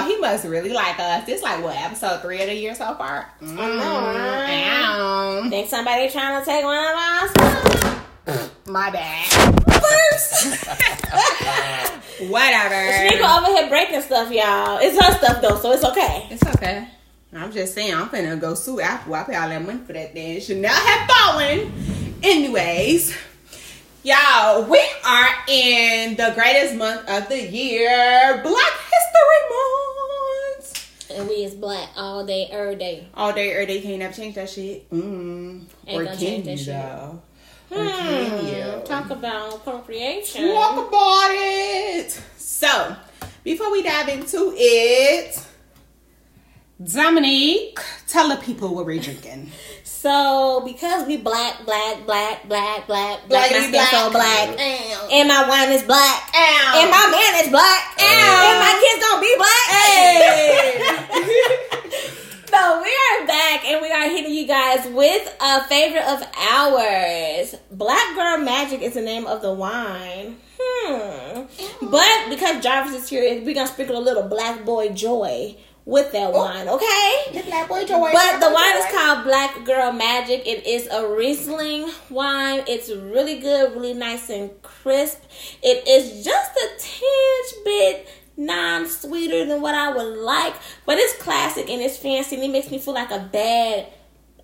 y'all. He must really like us. This like what episode three of the year so far. Mm, I know. Think somebody trying to take one of our stuff? My bad. First. Whatever. Shanika over here breaking stuff, y'all. It's her stuff though, so it's okay. It's okay. I'm just saying, I'm finna go sue Apple. I pay all that money for that thing. Should not have fallen. Anyways, y'all, we are in the greatest month of the year, Black. And we is black all day, every day. All day, every day, can't never change that shit. Mm. Ain't Or gonna can change that you, shit. though? Or Hmm. you? Talk about appropriation. Talk about it. So, before we dive into it, Dominique, tell the people what we're drinking. So because we black, black, black, black, black, black, Blackity my skin so black, Ow. and my wine is black, Ow. and my man is black, Ow. and my kids don't be black. So we are back and we are hitting you guys with a favorite of ours. Black Girl Magic is the name of the wine. Hmm. But because Jarvis is here, we're gonna sprinkle a little Black Boy Joy with that oh. wine, okay? Black Boy Joy. But the wine is called Black Girl Magic. It is a Riesling wine. It's really good, really nice and crisp. It is just a tinge bit non-sweeter than what I would like, but it's classic and it's fancy and it makes me feel like a bad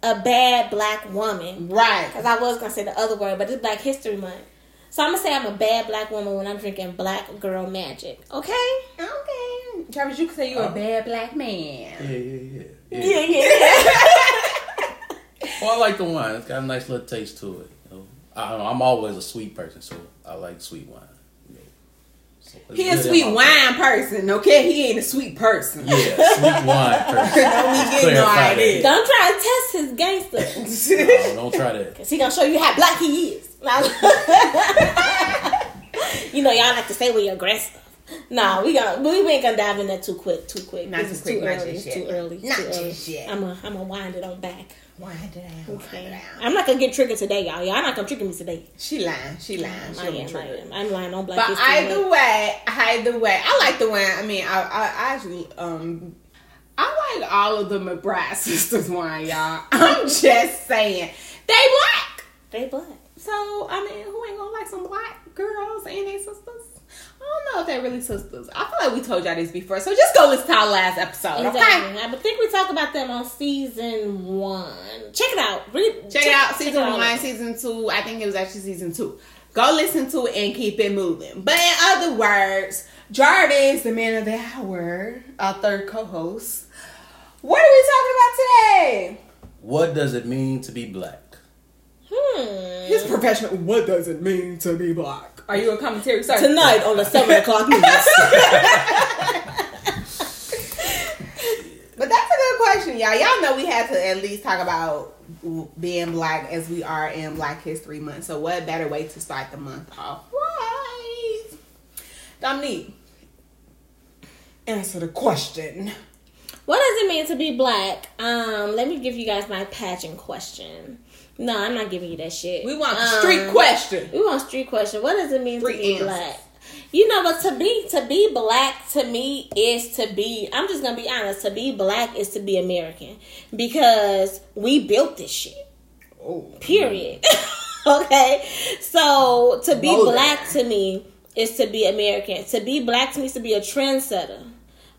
a bad black woman. Right. Cuz I was to say the other word, but it's Black History Month. So I'm to say I'm a bad black woman when I'm drinking Black Girl Magic. Okay? Okay. Travis, you could say you're a uh-huh. bad black man. Yeah, yeah, yeah. Yeah, yeah. Yeah. well, I like the wine. It's got a nice little taste to it. You know? I don't know. I'm always a sweet person, so I like sweet wine. you know. So He a sweet wine person, okay? He ain't a sweet person. Yeah, sweet wine person. Don't be getting no Clarify idea. Don't try to test his gangster. No, don't try that. Cause he gonna show you how black he is. you know, y'all like to say we aggressive. Nah, we gonna we ain't gonna dive in that too quick, too quick. Not too quick, not early. just too early. Not too early. yet. I'm gonna I'm gonna wind it on back. Wind it I? Okay. I'm not gonna get triggered today, y'all. Y'all not gonna trigger me today. She lying. She lying. She I, am, I am. I'm lying on black. But either Month. way, either way, I like the wine. I mean, I, I, I actually, um, I like all of the McBride sisters wine, y'all. I'm just saying, they black. they black. So I mean, who ain't gonna like some black girls and their sisters? I don't know if they're really sisters. I feel like we told y'all this before, so just go listen to our last episode, okay? I think we talked about them on season one. Check it out. Read, Check it out, season it out. one, season two. I think it was actually season two. Go listen to it and keep it moving. But in other words, Jarvis, the man of the hour, our third co-host. What are we talking about today? What does it mean to be black? Hmm. His professional. What does it mean to be black? Are you a commentary sir? Tonight on the seven o'clock news. But that's a good question, y'all. Y'all know we had to at least talk about being black as we are in Black History Month. So what better way to start the month off? Right. Dominique, answer the question. What does it mean to be black? Um, let me give you guys my pageant question. No, I'm not giving you that shit. We want Um, street question. We want street question. What does it mean Street to be answers. black? You know, but to be to be black to me is to be. I'm just gonna be honest. To be black is to be American because we built this shit. Oh. Period. okay, so to be Roll black to me is to be American. To be black to me is to be a trendsetter.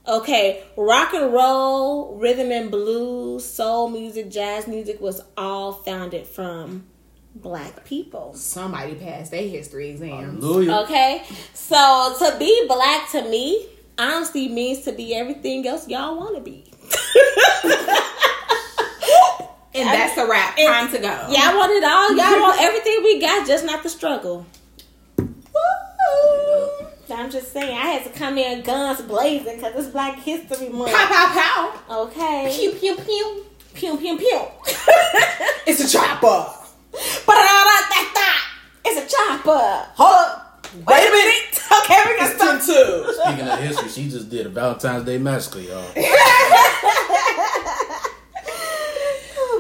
Okay, rock and roll, rhythm and blues, soul music, jazz music was all founded from black people. Somebody passed their history exams. Hallelujah. Okay, so to be black to me honestly means to be everything else y'all want to be. And that's a wrap. Time to go. Y'all want it all. Y'all want everything we got, just not the struggle. Woo. I'm just saying, I had to come in guns blazing because it's Black History Month. Pow, pow, pow. Okay. Pew, pew, pew. Pew, pew, pew. It's a chopper. Ba-da-da. chopper. Hold up. Wait a minute. Okay, we got Them two. Speaking of history, she just did a Valentine's Day massacre, y'all.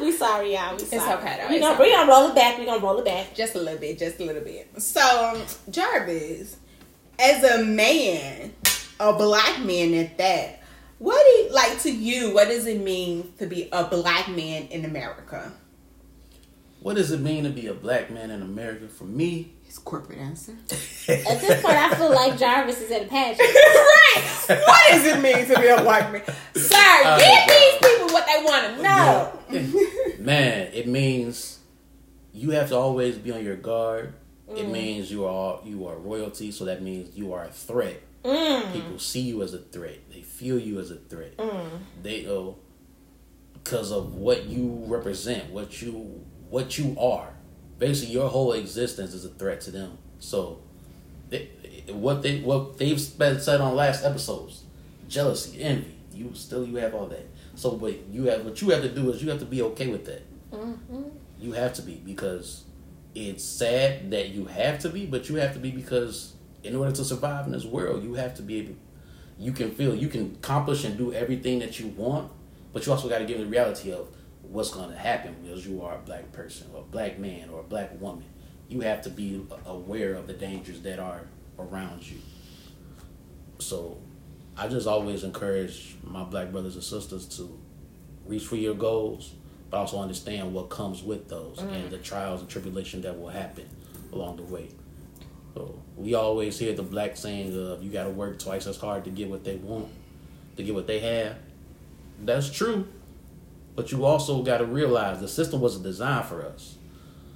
We sorry, y'all. We sorry. okay, though. We It's gonna, okay. we gonna roll it back. We gonna roll it back. Just a little bit, just a little bit. So, Jarvis, as a man, a black man at that, what do you, like to you? What does it mean to be a black man in America? What does it mean to be a black man in America? For me, His corporate answer. At this point, I feel like Jarvis is at a pageant. right. What does it mean to be a black man, sir? Uh, give these people what they want to know. man, it means you have to always be on your guard. It mm. means you are you are royalty, so that means you are a threat. Mm. People see you as a threat. They feel you as a threat. Mm. They uh, because of what you represent, what you what you are. Basically, your whole existence is a threat to them. So, they, what they what they've said on last episodes, jealousy, envy. You still you have all that. So, but you have what you have to do is you have to be okay with that. Mm-hmm. You have to be because it's sad that you have to be, but you have to be because in order to survive in this world, you have to be able. You can feel you can accomplish and do everything that you want, but you also got to give the reality of what's going to happen because you are a black person or a black man or a black woman. You have to be aware of the dangers that are around you. So, I just always encourage my black brothers and sisters to reach for your goals, but also understand what comes with those and mm. the trials and tribulation that will happen along the way. So we always hear the black saying of you got to work twice as hard to get what they want, to get what they have. That's true, but you also got to realize the system wasn't designed for us.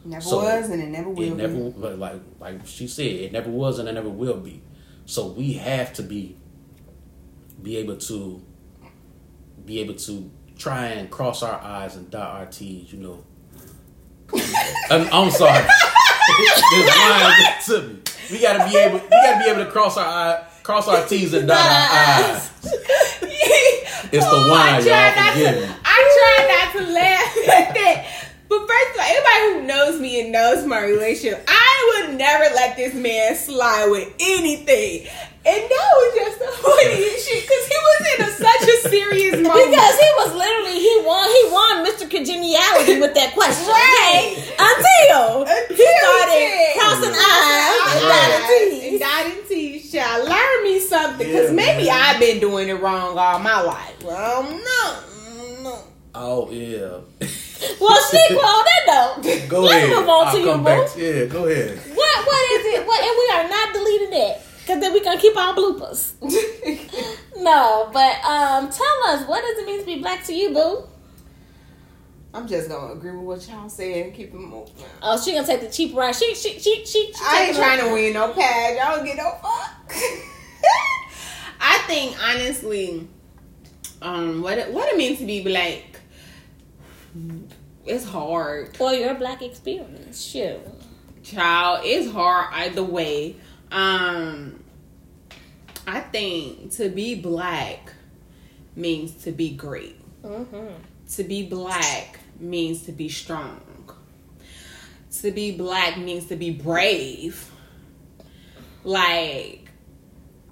Never So, was, and it never will. It be. never, but like like she said, it never was and it never will be. So we have to be be able to be able to try and cross our eyes and dot our T's. You know, I'm, I'm sorry. this line to me. We gotta be able. We gotta be able to cross our eye, cross our T's and dot our I's. It's the Oh, wine, y'all. Forgive to- me. I try not to laugh at that. But first of all, anybody who knows me and knows my relationship, I would never let this man slide with anything. And that was just the funniest shit because he was in a, such a serious moment. Because he was literally he won he won Mr. Congeniality with that question. Right. Okay? Until, he Until started said- crossing eyes and Eyes dotting and T's. dotting T's. Child, learn me something because Yeah, maybe man. I've been doing it wrong all my life. Well, I don't know. No. Oh yeah. Well, Shaniqua, on that note, Go let's ahead. move on I'll to your come back. Yeah, go ahead. What what is it? What and we are not deleting that. Cause then we can keep our bloopers. no, but um tell us what does it mean to be black to you, boo? I'm just gonna agree with what y'all said and keep it moving. Oh, she gonna take the cheap ride. She she she she, she I ain't trying her- to win no pad. Y'all don't get no fuck. I think honestly, um, what it, what it means to be black, it's hard. for your black experience. Sure. Child, it's hard either way. Um, I think to be black means to be great. Mm-hmm. To be black means to be strong. To be black means to be brave. Like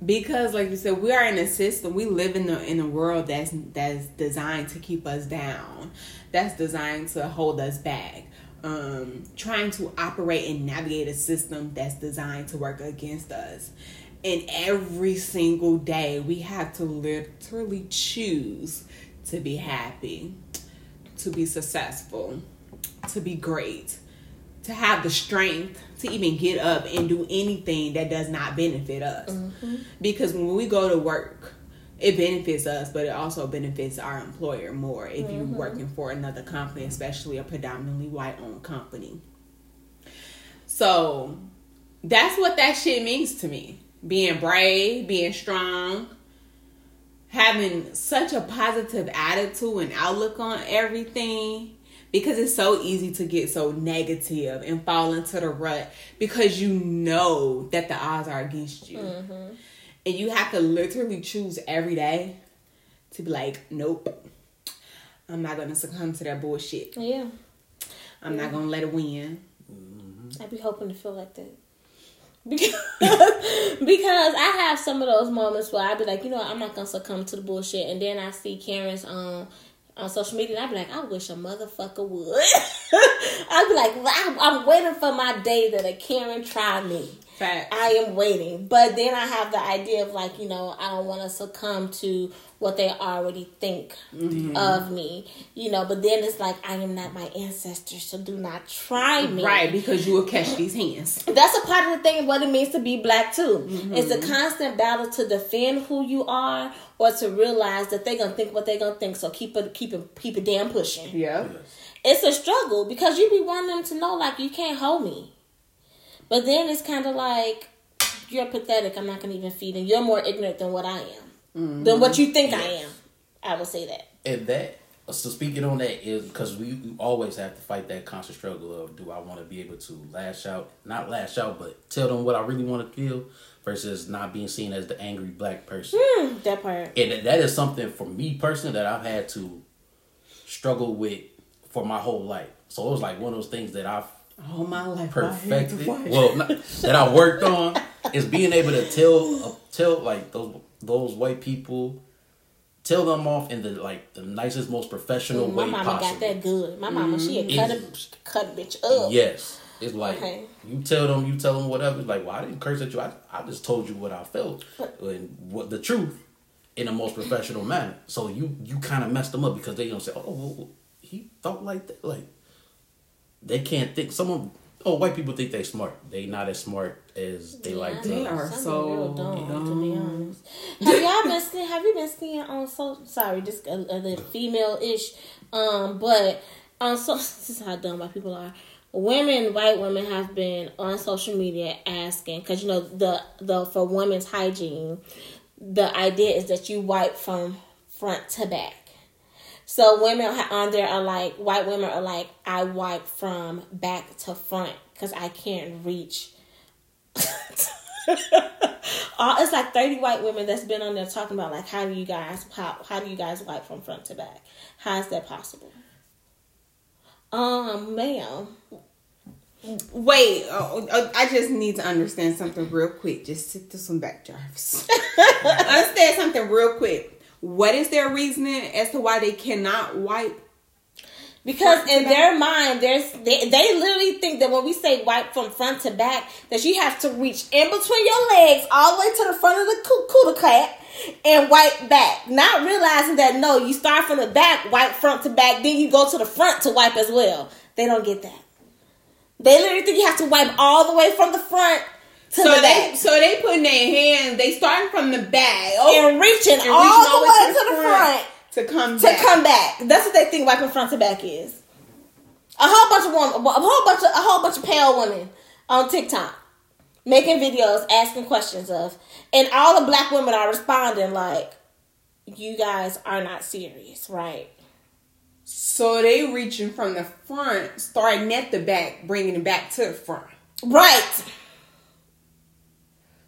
because like you said, we are in a system, we live in the in a world that's that's designed to keep us down. That's designed to hold us back. Um trying to operate and navigate a system that's designed to work against us. And every single day we have to literally choose to be happy, to be successful, to be great, to have the strength to even get up and do anything that does not benefit us. Mm-hmm. Because when we go to work, it benefits us, but it also benefits our employer more if you're mm-hmm. working for another company, especially a predominantly white owned company. So that's what that shit means to me. Being brave, being strong, having such a positive attitude and outlook on everything because it's so easy to get so negative and fall into the rut because you know that the odds are against you. And you have to literally choose every day to be like, nope, I'm not going to succumb to that bullshit. Yeah. I'm not going to let it win. I'd be hoping to feel like that. Because, because I have some of those moments where I'd be like, you know, what, I'm not gonna succumb to the bullshit, and then I see Karen's um on social media, and I'd be like, I wish a motherfucker would. I'd be like, I'm, I'm waiting for my day that a Karen try me. Fact. I am waiting. But then I have the idea of like, you know, I don't want to succumb to what they already think Mm-hmm. of me. You know, but then it's like I am not my ancestors, so do not try me. Right, because you will catch these hands. That's a part of the thing of what it means to be black too. It's Mm-hmm. a constant battle to defend who you are or to realize that they're gonna think what they're gonna think. So keep it keep it keep it damn pushing Yeah. it's a struggle because you be wanting them to know like you can't hold me. But then it's kind of like you're pathetic. I'm not gonna even feed, and you're more ignorant than what I am, than what you think I am. I would say that. And that, so speaking on that is because we, we always have to fight that constant struggle of do I want to be able to lash out, not lash out, but tell them what I really want to feel versus not being seen as the angry black person. Hmm, that part. And that- that is something for me personally that I've had to struggle with for my whole life. So it was like one of those things that I've All my life. perfected. Well, not, that I worked on is being able to tell uh, tell like those those white people tell them off in the like the nicest, most professional My way mama possible. got that good. My mama, she Mm-hmm. a cut a, cut a bitch up. Yes. It's like Okay. you tell them, you tell them whatever. Like, well, I didn't curse at you. I, I just told you what I felt and what the truth in the most professional manner. So you you kind of messed them up because they don't say, oh, well, he thought like that. Like they can't think. Someone, oh, white people think they smart. They not as smart as they like They to. are so real dumb, to be honest. Have y'all been seeing? Have you been seeing on so sorry, just a, a, the female ish, um, but on so this is how dumb white people are. Women, white women have been on social media asking because you know the the for women's hygiene, the idea is that you wipe from front to back. So women on there are like white women are like I wipe from back to front because I can't reach all it's like 30 white women that's been on there talking about like how do you guys how, how do you guys wipe from front to back how is that possible um ma'am Wait, oh, oh, I just need to understand something real quick. Just sit this one back, Jarvis. understand something real quick. What is their reasoning as to why they cannot wipe? because in their mind there's they, they literally think that when we say wipe from front to back that you have to reach in between your legs all the way to the front of the coo- cooter cat and wipe back. Not realizing that no you start from the back wipe front to back then you go to the front to wipe as well. They don't get that. They literally think you have to wipe all the way from the front So the they, back so they putting their hands. They starting from the back. Oh, and reaching and all, reaching the way to the front to come to back. come back. That's what they think wiping front to back is. A whole bunch of women, a whole bunch of a whole bunch of pale women on TikTok making videos asking questions of, and all the black women are responding like, "You guys are not serious, right?" So they reaching from the front, starting at the back, bringing it back to the front. Right.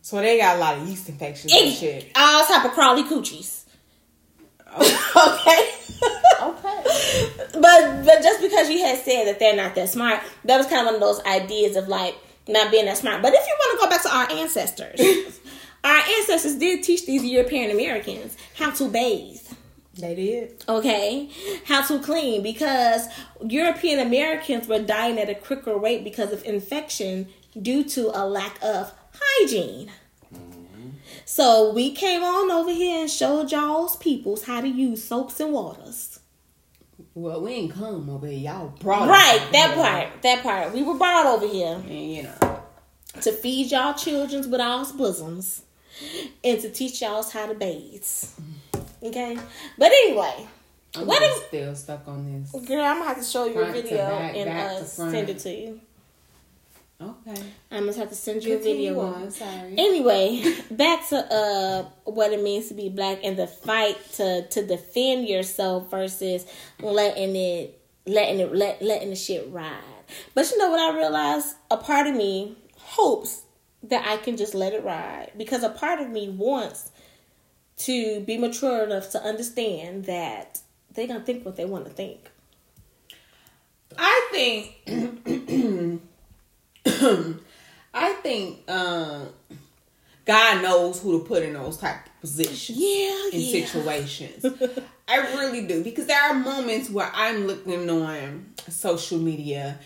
So they got a lot of yeast infections and shit. all type of crawly coochies. Oh, okay. okay. but but just because you had said that they're not that smart, that was kind of one of those ideas of like not being that smart. But if you want to go back to our ancestors, our ancestors did teach these European Americans how to bathe. They did. Okay, how to clean because European Americans were dying at a quicker rate because of infection due to a lack of hygiene. So we came on over here and showed y'all's peoples how to use soaps and waters. Well, we ain't come over here. Y'all brought Right, that part, that part. We were brought over here And you know, to feed y'all childrens with our bosoms and to teach y'all how to bathe. Okay, but anyway, I'm What if- still stuck on this. girl, I'm gonna have to show you a Front to video back, and back uh, send it to you. Okay. I'm gonna have to send you a video. on. Sorry. Anyway, back to uh what it means to be black and the fight to to defend yourself versus letting it letting it let letting the shit ride. But you know what I realized? A part of me hopes that I can just let it ride because a part of me wants to be mature enough to understand that they're gonna think what they want to think. I think I think um, God knows who to put in those type of positions. Yeah, in yeah. situations. I really do because there are moments where I'm looking on social media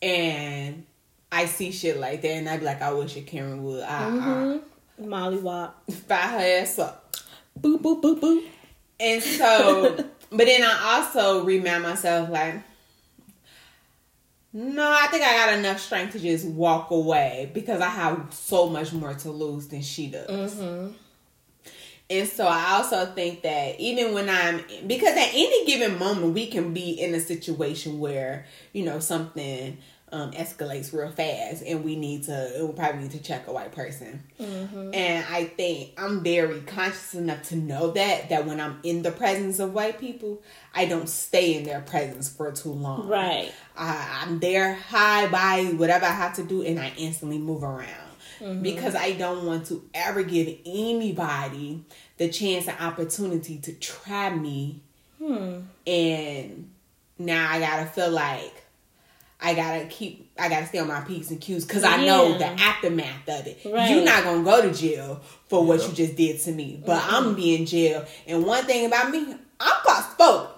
and I see shit like that, and I be like, I wish a Karen would. I, Mm-hmm. Molly Wop. Fire her ass up. Boop boop boop boop. And so, but then I also remind myself, like, no, I think I got enough strength to just walk away because I have so much more to lose than she does. Mm-hmm. And so I also think that even when I'm, because at any given moment, we can be in a situation where, you know, something um, escalates real fast and we need to, we probably need to check a white person. And I think I'm very conscious enough to know that, that when I'm in the presence of white people, I don't stay in their presence for too long. Right. I, I'm there, high by whatever I have to do, and I instantly move around. Because I don't want to ever give anybody the chance and opportunity to try me. hmm. And now I gotta feel like I gotta keep, I gotta stay on my P's and Q's because I know the aftermath of it. Right. You're not gonna go to jail for what Yeah. you just did to me, but mm-hmm. I'm gonna be in jail. And one thing about me, I'm claustrophobic.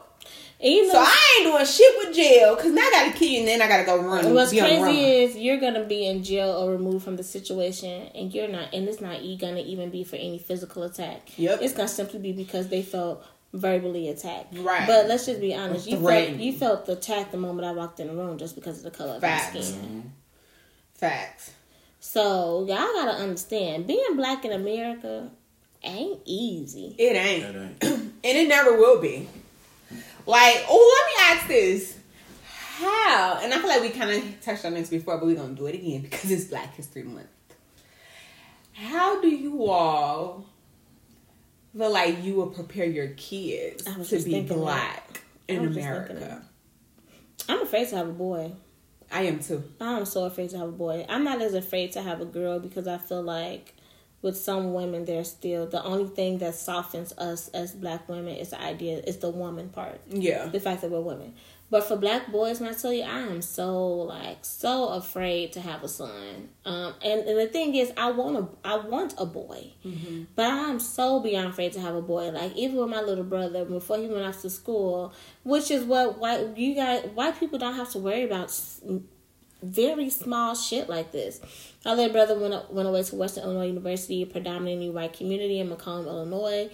And you know, So I ain't doing shit with jail because now I gotta kill you and then I gotta go run. what's be on the run. crazy is you're gonna be in jail or removed from the situation, and you're not, and it's not e- gonna even be for any physical attack. Yep. It's gonna simply be because they felt verbally attacked. Right. But let's just be honest. You felt you felt attacked the moment I walked in the room just because of the color of my Facts. skin. Mm-hmm. Facts. So y'all gotta understand, being black in America ain't easy. It ain't. That ain't. and it never will be. Like, oh, let me ask this. How? And I feel like we kind of touched on this before, but we're going to do it again because it's Black History Month. How do you all feel like you will prepare your kids to be that. black I in was just thinking America? I'm afraid to have a boy. I am too. I'm so afraid to have a boy. I'm not as afraid to have a girl because I feel like with some women, there's still the only thing that softens us as black women is the idea, is the woman part. Yeah. The fact that we're women. But for black boys, when I tell you, I am so like so afraid to have a son. Um, and, and the thing is, I want a I want a boy, but I'm so beyond afraid to have a boy. Like even with my little brother, before he went off to school, which is what white you guys white people don't have to worry about very small shit like this. My little brother went went away to Western Illinois University, a predominantly white community in Macomb, Illinois.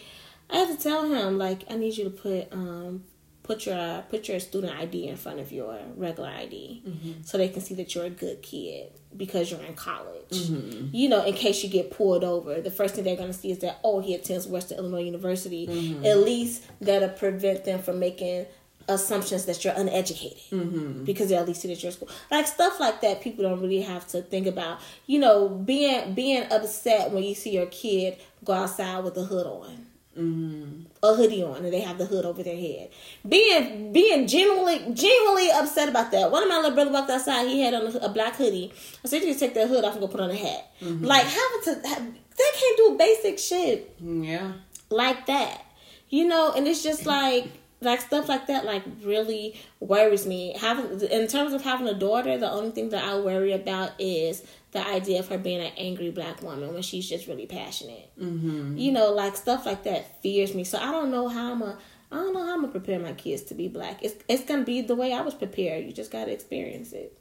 I had to tell him like I need you to put um put your put your student ID in front of your regular ID mm-hmm. so they can see that you're a good kid because you're in college. Mm-hmm. You know, in case you get pulled over, the first thing they're gonna see is that oh he attends Western Illinois University. Mm-hmm. At least that'll prevent them from making assumptions that you're uneducated mm-hmm. because they at least you're in school. Like stuff like that, people don't really have to think about. You know, being being upset when you see your kid go outside with a hood on, mm-hmm. a hoodie on, and they have the hood over their head. Being being genuinely genuinely upset about that. One of my little brother walked outside. He had on a, a black hoodie. I said, "You take that hood off and go put on a hat." Mm-hmm. Like having to, have, they can't do basic shit Yeah. like that you know and it's just like like stuff like that like really worries me having in terms of having a daughter the only thing that i worry about is the idea of her being an angry black woman when she's just really passionate mm-hmm. you know like stuff like that fears me so i don't know how i'm a I don't know how I'm gonna prepare my kids to be black. It's it's gonna be the way I was prepared. You just gotta experience it.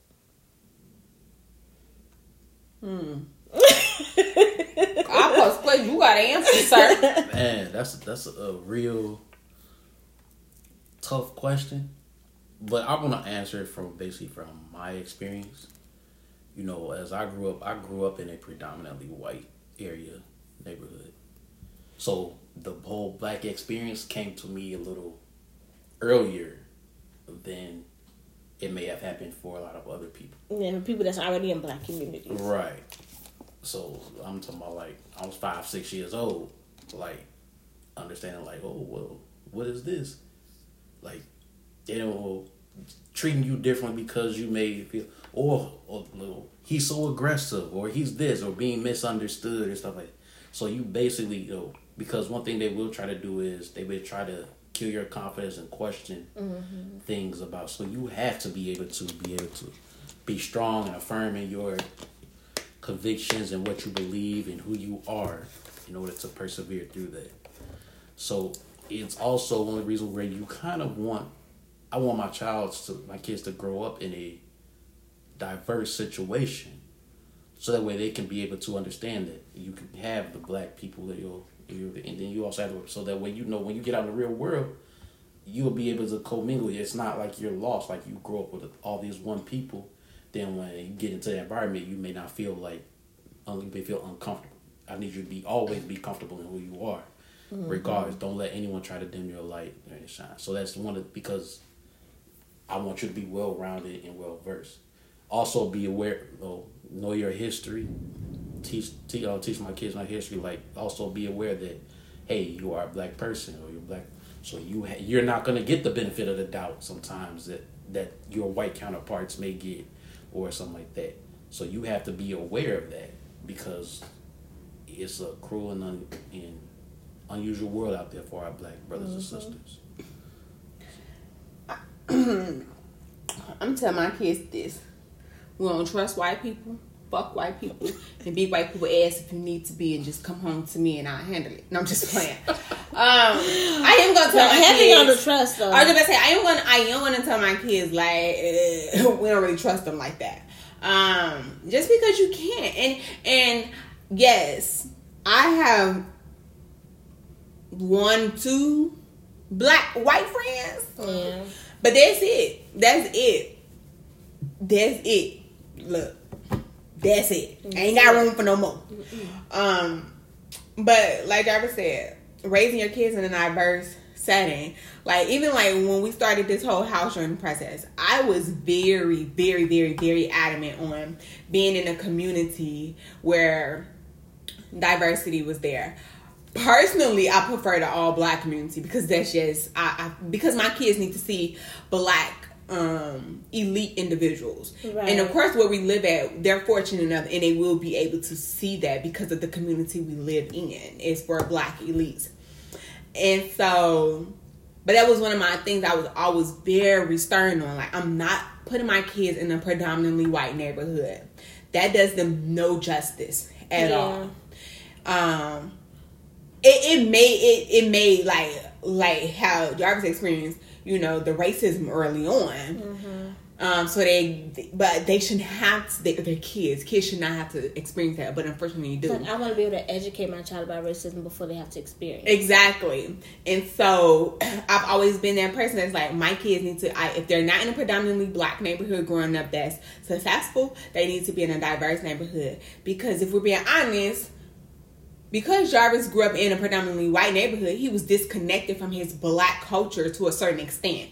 hmm I post play. You got to answer, sir. Man, that's that's a real tough question, but I want to answer it from basically from my experience. You know, as I grew up, I grew up in a predominantly white area neighborhood, so the whole black experience came to me a little earlier than it may have happened for a lot of other people. Yeah, for people that's already in black communities. Right. So I'm talking about like I was five, six years old, like understanding like, oh well, what is this? Like, you know, treating you differently because you may feel or or he's so aggressive or he's this or being misunderstood and stuff like that. So you basically you know because one thing they will try to do is they will try to kill your confidence and question mm-hmm. things about so you have to be able to be able to be strong and affirm in your convictions and what you believe and who you are in order to persevere through that. So it's also one of the reasons where you kind of want I want my child to my kids to grow up in a diverse situation. So that way they can be able to understand that you can have the black people that you'll, you and then you also have to, so that way you know when you get out in the real world, you'll be able to commingle. It's not like you're lost, like you grow up with all these one people. Then when you get into the environment, you may not feel like you may feel uncomfortable. I need you to be always be comfortable in who you are, mm-hmm. regardless. Don't let anyone try to dim your light or shine. So that's one of because I want you to be well rounded and well versed. Also, be aware. Oh, know your history. Teach teach, uh, teach my kids my history. Like also be aware that hey, you are a black person or you're black. So you ha- you're not gonna get the benefit of the doubt sometimes that that your white counterparts may get or something like that. So you have to be aware of that because it's a cruel and, un- and unusual world out there for our black brothers mm-hmm. and sisters. I'm telling my kids this. We don't trust white people. Fuck white people and beat white people ass if you need to be and just come home to me and I'll handle it. No, I'm just playing. um, I am gonna tell my heavy kids. on the trust though. I was gonna say I am gonna I am gonna tell my kids like uh, we don't really trust them like that. Um, just because you can't and and yes, I have one, two black white friends. Yeah. But that's it. That's it. That's it. Look, that's it. Mm-hmm. Ain't got room for no more. Mm-hmm. Um, but like Jarvis said, raising your kids in a diverse setting, like even like when we started this whole house joining process, I was very, very, very, very adamant on being in a community where diversity was there. Personally, I prefer the all black community because that's just I, I because my kids need to see black um elite individuals. Right. and of course where we live at they're fortunate enough and they will be able to see that because of the community we live in is for black elites. And so but that was one of my things i was always very stern on. Like i'm not putting my kids in a predominantly white neighborhood. That does them no justice at yeah. all. Um it, it made it it made like like how Jarvis experienced you know the racism early on. Mm-hmm. Um, so they, but they shouldn't have to. They, they're kids. Kids should not have to experience that, but unfortunately, you do. But I want to be able to educate my child about racism before they have to experience. Exactly, and so I've always been that person that's like, my kids need to. I, if they're not in a predominantly black neighborhood growing up that's successful, they need to be in a diverse neighborhood. Because if we're being honest, because Jarvis grew up in a predominantly white neighborhood, he was disconnected from his black culture to a certain extent.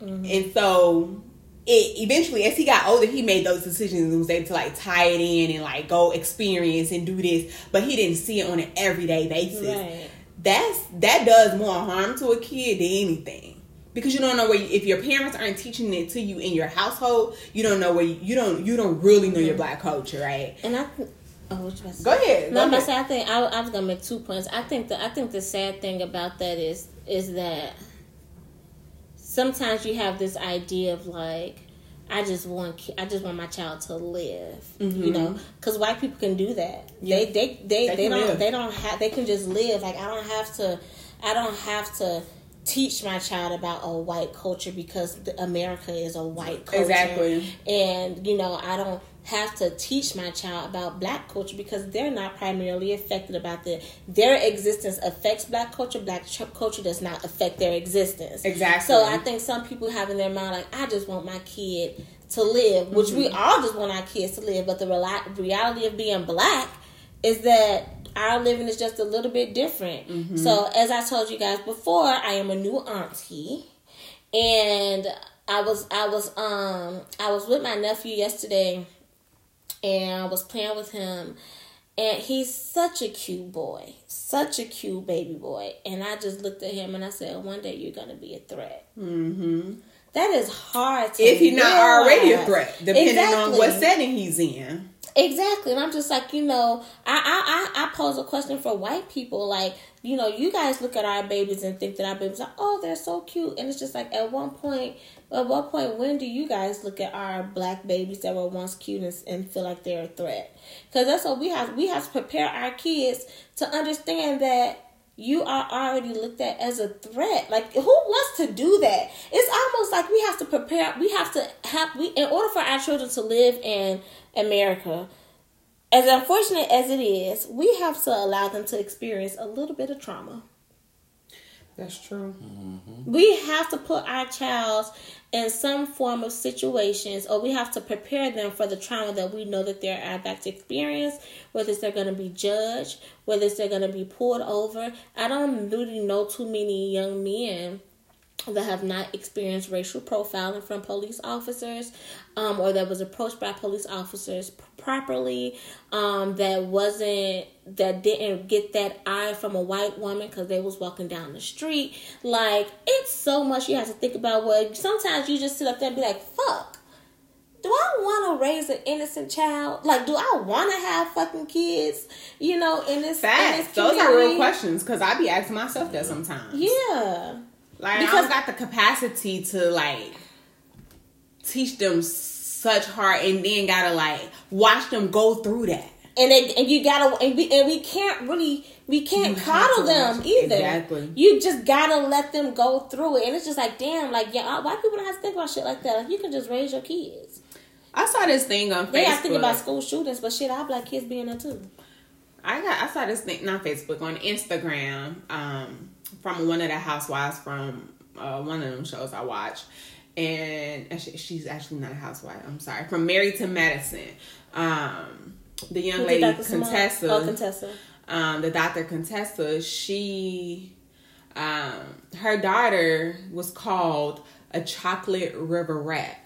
Mm-hmm. And so it eventually as he got older he made those decisions and was able to like tie it in and like go experience and do this but he didn't see it on an everyday basis right. that's that does more harm to a kid than anything because you don't know where you, if your parents aren't teaching it to you in your household you don't know where you, you don't you don't really know mm-hmm. your black culture right and i Oh, what you Go ahead. No, Go ahead. I think I, I was gonna make two points. I think the I think the sad thing about that is is that sometimes you have this idea of like I just want I just want my child to live, mm-hmm. you know, because white people can do that. Yeah. They they they, they, they don't live. they don't have they can just live. Like I don't have to I don't have to teach my child about a white culture because America is a white culture. Exactly. And you know I don't have to teach my child about black culture because they're not primarily affected about the their existence affects black culture. Black culture does not affect their existence. Exactly. So i think some people have in their mind like i just want my kid to live which mm-hmm. we all just want our kids to live. But the reality of being black is that our living is just a little bit different. Mm-hmm. so as i told you guys before i am a new auntie. And i was i was um i was with my nephew yesterday and I was playing with him. And he's such a cute boy, such a cute baby boy. And I just looked at him and I said, "One day you're gonna be a threat." Mm-hmm. That is hard to if he's not already a threat, depending exactly. on what setting he's in. Exactly, and I'm just like, you know, I, I I I pose a question for white people, like, you know, you guys look at our babies and think that our babies are, oh, they're so cute, and it's just like, at one point, at what point, when do you guys look at our black babies that were once cute and, and feel like they're a threat? Because that's what we have. We have to prepare our kids to understand that you are already looked at as a threat. Like who wants to do that? It's almost like we have to prepare. We have to have we in order for our children to live in America. As unfortunate as it is, we have to allow them to experience a little bit of trauma. That's true. Mm-hmm. We have to put our child in some form of situations, or we have to prepare them for the trauma that we know that they're about to experience, whether it's they're going to be judged, whether it's they're going to be pulled over. I don't really know too many young men that have not experienced racial profiling from police officers um, or that was approached by police officers p- properly um, that wasn't that didn't get that eye from a white woman because they was walking down the street like it's so much you have to think about what sometimes you just sit up there and be like fuck do I want to raise an innocent child? Like, do I want to have fucking kids? You know, in this, in this Those are real questions because I be asking myself that sometimes. Yeah. Like Because- I got the capacity to like teach them such hard and then gotta like watch them go through that. and they, and you gotta and we and we can't really we can't You coddle them either. Exactly. You just gotta let them go through it, and it's just like damn, like yeah, white people don't have to think about shit like that. Like you can just raise your kids. I saw this thing on They Facebook. got to think about school shootings, but shit, our black kids be in there too. I got I saw this thing not Facebook on Instagram um, from one of the housewives from uh, one of them shows I watch, and actually, she's actually not a housewife. I'm sorry, from Married to Medicine. Um, the young lady did Dr. Simone? Contessa, Oh, Contessa. um, the doctor Contessa, she, um, her daughter was called a chocolate river rat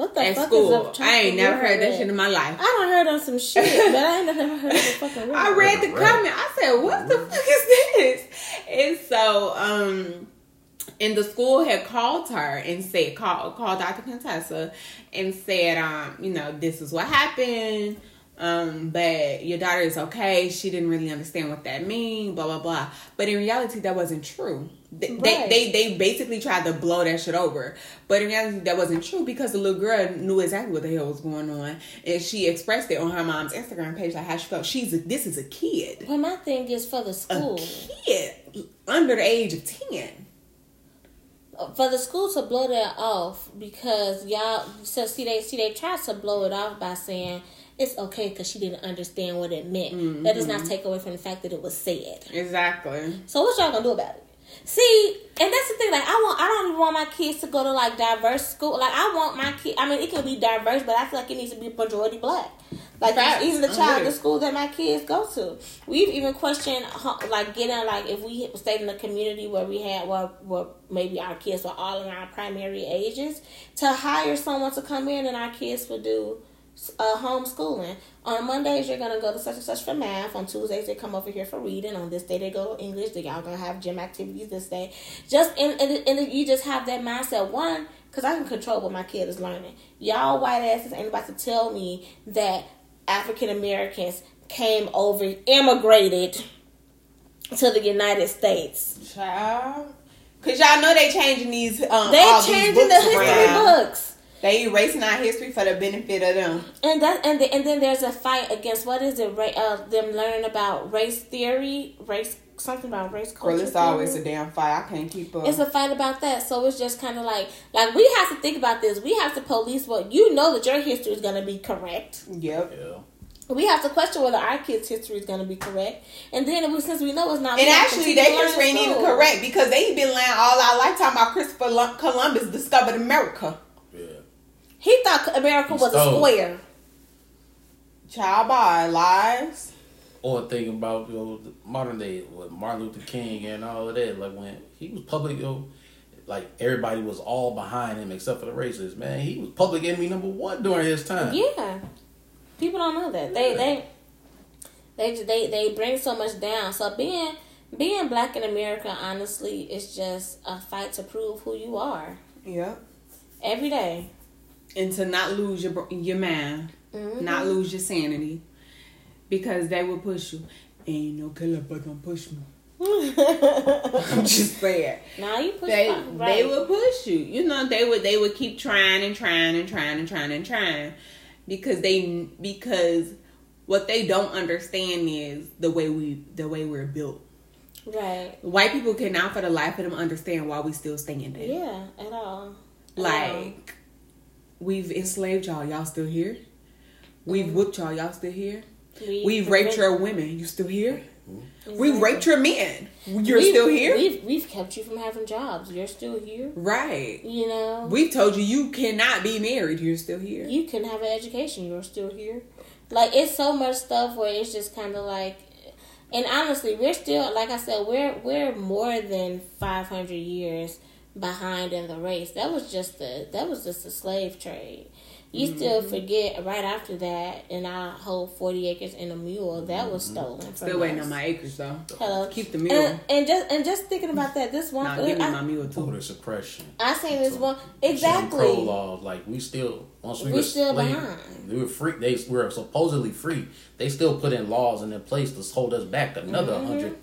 What the at fuck school. is a I ain't never heard that red? shit in my life. I don't heard on some shit, but I ain't never heard of a fucking I read the comment. I said, "What the fuck is this?" And so, um, and the school had called her and said, "Call, call Dr. Contessa," and said, um, you know, this is what happened. Um, but your daughter is okay. She didn't really understand what that mean. Blah blah blah. But in reality, that wasn't true. They, Right. they, they they basically tried to blow that shit over. But in reality, that wasn't true because the little girl knew exactly what the hell was going on, and she expressed it on her mom's Instagram page, like how she felt. She's a, this is a kid Well, my thing is for the school, a kid under the age of 10. for the school to blow that off because y'all so see they see they tried to blow it off by saying it's okay because she didn't understand what it meant. That does not mm-hmm. take away from the fact that it was said. Exactly. So what y'all gonna do about it? See, and that's the thing. Like, I want, I don't even want my kids to go to like diverse school. Like, I want my kid. I mean, it can be diverse, but I feel like it needs to be majority black. Like, even the child, the school that my kids go to, we've even questioned uh, like getting like if we stayed in a community where we had where where maybe our kids were all in our primary ages to hire someone to come in and our kids would do uh, homeschooling. On Mondays, you're gonna go to such and such for math. On Tuesdays, they come over here for reading. On this day, they go to English. They y'all gonna have gym activities this day. Just and and, and you just have that mindset. One, because I can control what my kid is learning. Y'all white asses ain't about to tell me that African Americans came over, immigrated to the United States. Child. Cause y'all know they changing these um They changing the history around. books. They erasing our history for the benefit of them. And that and the, and then there's a fight against what is it? Ra- uh, them learning about race theory, race something about race culture. Girl, it's always a damn fight. I can't keep up. It's a fight about that, so it's just kind of like like we have to think about this. We have to police what you know that your history is going to be correct. yep. Yeah. We have to question whether our kids' history is going to be correct, and then we- since we know it's not, And actually, continue their to learn history ain't even correct because they've been lying all our lifetime about Christopher Columbus discovered America. Yeah. He thought America was a square. Child by lies. Or thinking about you know, the modern day with Martin Luther King and all of that. Like when he was public, you know, like everybody was all behind him except for the racists. Man, he was public enemy number one during his time. Yeah, people don't know that. They Yeah. they they they they bring so much down. So being being black in America, honestly, is just a fight to prove who you are Yep. every day. And to not lose your your man. Mm-hmm. not lose your sanity, because they will push you. Ain't no killer but gonna push me. I'm just saying. Now you push They right. they would push you. You know they would they would keep trying and trying and trying and trying and trying because they because what they don't understand is the way we the way we're built. right. White people cannot for the life of them understand why we still standing. Yeah. At all. Like we've enslaved y'all, y'all still here. We've whooped y'all, y'all still here. We- We've raped your women, you still here. Mm-hmm. We Exactly. raped your men, you're We've- still here. We've we've kept you from having jobs. You're still here. Right. You know. We've told you you cannot be married, you're still here. you can have an education. You're still here. Like it's so much stuff where it's just kind of like, and honestly, we're still like I said, we're we're more than five hundred years behind in the race. That was just the that was just the slave trade. You still Mm-hmm. forget right after that, and our whole forty acres and a mule that was stolen. From Mm-hmm. Still waiting us. on my acres though. Hello. Keep the mule. And, and just and just thinking about that, this one, Nah, give me I, my mule too. Voter suppression. I seen this one Jim exactly. Crow laws, like we still once we We were still slave- behind. we were free. They were supposedly free. They still put in laws in their place to hold us back another Mm-hmm.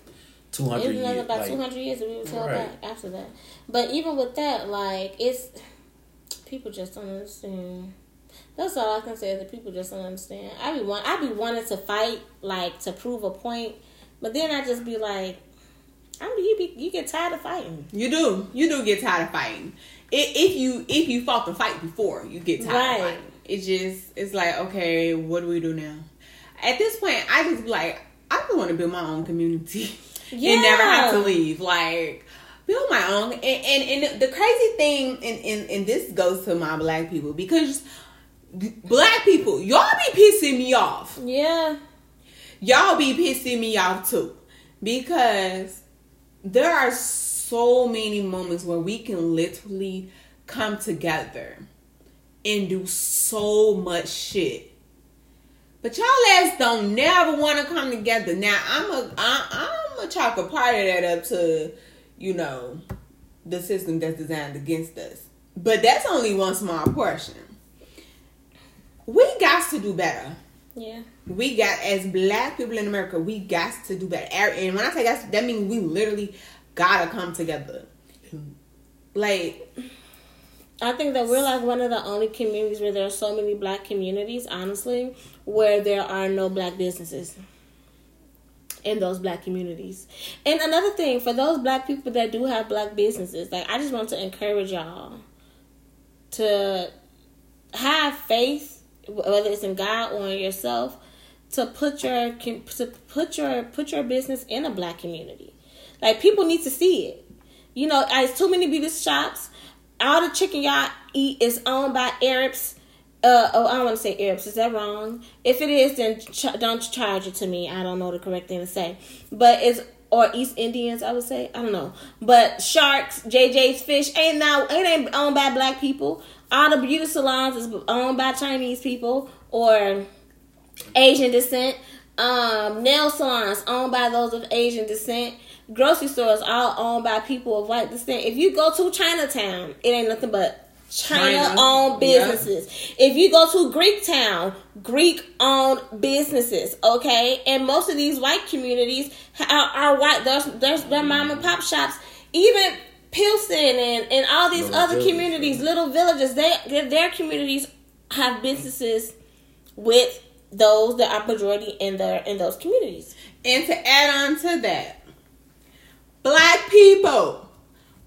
100, 200 It was another about Like, two hundred years that we were told Right. back after that. But even with that, like it's people just don't understand. That's all I can say. is That people just don't understand. I be want I be wanting to fight like to prove a point, but then I just be like, I mean, you be you get tired of fighting. You do. You do get tired of fighting. If you if you fought the fight before, you get tired Right. of fighting. It's just it's like okay, what do we do now? At this point, I just be like I just want to build my own community and never have to leave. Like build my own. And and, and the crazy thing, and, and and this goes to my black people because black people, y'all be pissing me off. Yeah, y'all be pissing me off too because there are so many moments where we can literally come together and do so much shit but y'all ass don't never want to come together now i'm a I, i'm a chalk a part of that up to you know the system that's designed against us but that's only one small portion we got to do better yeah. we got as black people in America, we got to do better. Er, and when I say that, that means we literally gotta come together. Like, I think that we're like one of the only communities where there are so many black communities, honestly, where there are no black businesses in those black communities. And another thing, for those black people that do have black businesses, like I just want to encourage y'all to have faith, whether it's in God or in yourself, to put your to put your put your business in a black community. Like people need to see it. You know, as too many beauty shops, all the chicken y'all eat is owned by Arabs. Uh, oh, I don't want to say Arabs. Is that wrong? If it is, then ch- don't charge it to me. I don't know the correct thing to say. But it's or East Indians, I would say. I don't know. But Sharks, JJ's Fish ain't now it ain't owned by black people. All the beauty salons is owned by Chinese people or Asian descent. Um, nail salons owned by those of Asian descent. Grocery stores all owned by people of white descent. If you go to Chinatown, it ain't nothing but China owned businesses. If you go to Greek town, Greek owned businesses. Okay, and most of these white communities are, are white. There's there's their mm-hmm. mom and pop shops. Even Pilsen and, and all these Little other villages, communities, yeah. little villages, they their, their communities have businesses with those that are majority in their in those communities. and to add on to that, black people,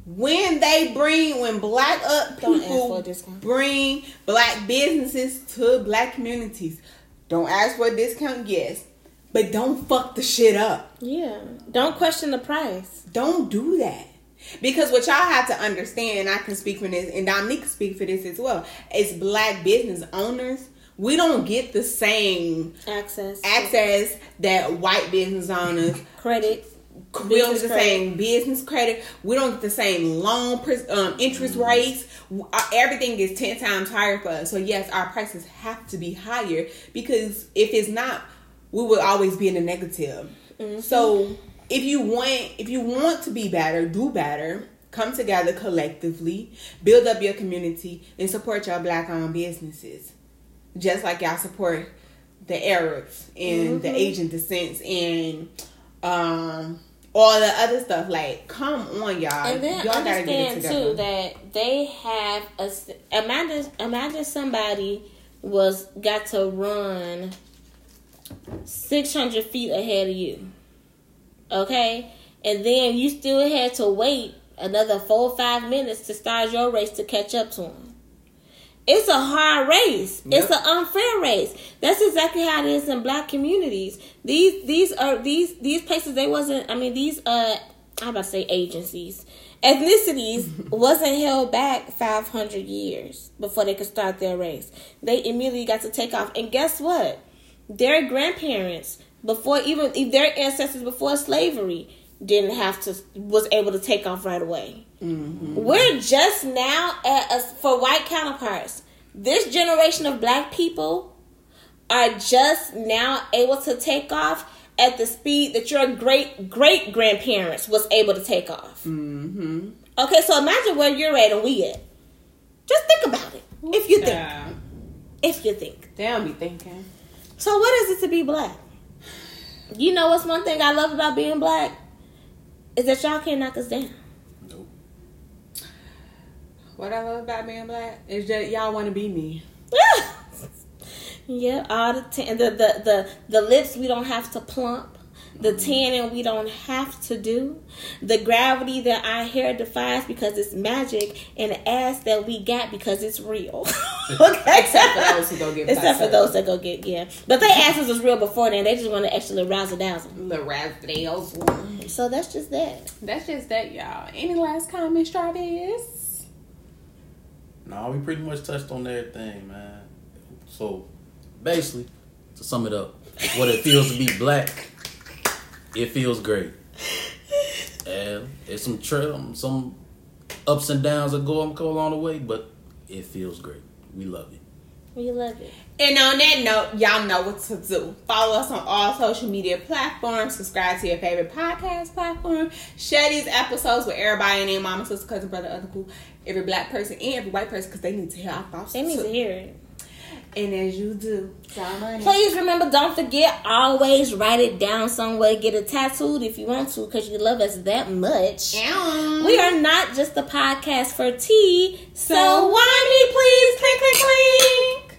when they bring, when black up Don't ask for people bring black businesses to black communities, don't ask for a discount, yes, but don't fuck the shit up. Yeah. Don't question the price. Don't do that. Because what y'all have to understand, I can speak for this, and Dominique can speak for this as well, as black business owners, we don't get the same Access. access that white business owners Credit. We don't get the credit. same business credit. We don't get the same loan um, interest Mm-hmm. rates. Uh, Everything is ten times higher for us. So yes, our prices have to be higher because if it's not, we will always be in the negative. Mm-hmm. So if you want, if you want to be better, do better. Come together collectively, build up your community, and support your black-owned businesses. just like y'all support the Arabs and the Mm-hmm. Asian descents and um all the other stuff. Like, come on, y'all. And then y'all gotta get it understand too that they have a imagine imagine somebody was got to run six hundred feet ahead of you, okay, and then you still had to wait another four or five minutes to start your race to catch up to them. It's a hard race. It's an unfair race. That's exactly how it is in black communities. These these are these these places they wasn't I mean these uh I'm about to say agencies. Ethnicities wasn't held back 500 years before they could start their race. They immediately got to take off. And guess what? Their grandparents, before even their ancestors before slavery, didn't have to was able to take off right away. We're just now at us for white counterparts. This generation of black people are just now able to take off at the speed that your great great grandparents was able to take off. Mm-hmm. Okay, so imagine where you're at and we at. Just think about it. If you think, Yeah. if you think. They don't be thinking. So what is it to be black? You know what's one thing I love about being black? Is that y'all can't knock us down. Nope. What I love about being black is that y'all want to be me. yeah, all the tan, the, the the the lips we don't have to plump, the tanning we don't have to do, the gravity that our hair defies because it's magic, and the ass that we got because it's real. okay, Except for those who go get Except for those that go get yeah, but their asses was real before then. They just want to actually razzle dazzle. The raspberries. So that's just that. That's just that, y'all. Any last comments, Travis? No, we pretty much touched on everything, man. So, basically, to sum it up, what it feels to be black, it feels great. And it's some trail, um, some ups and downs that go, go along the way, but it feels great. We love it. We love it. And on that note, y'all know what to do. Follow us on all social media platforms. Subscribe to your favorite podcast platform. Share these episodes with everybody and their mama, sister, cousin, brother, other uncle, every black person and every white person because they need to hear our thoughts They need too. to hear it. And as you do, money. Please remember, don't forget, always write it down somewhere. Get it tattooed if you want to, because you love us that much. Ow. We are not just a podcast for tea, so, So why me, please? Clink, clink, clink.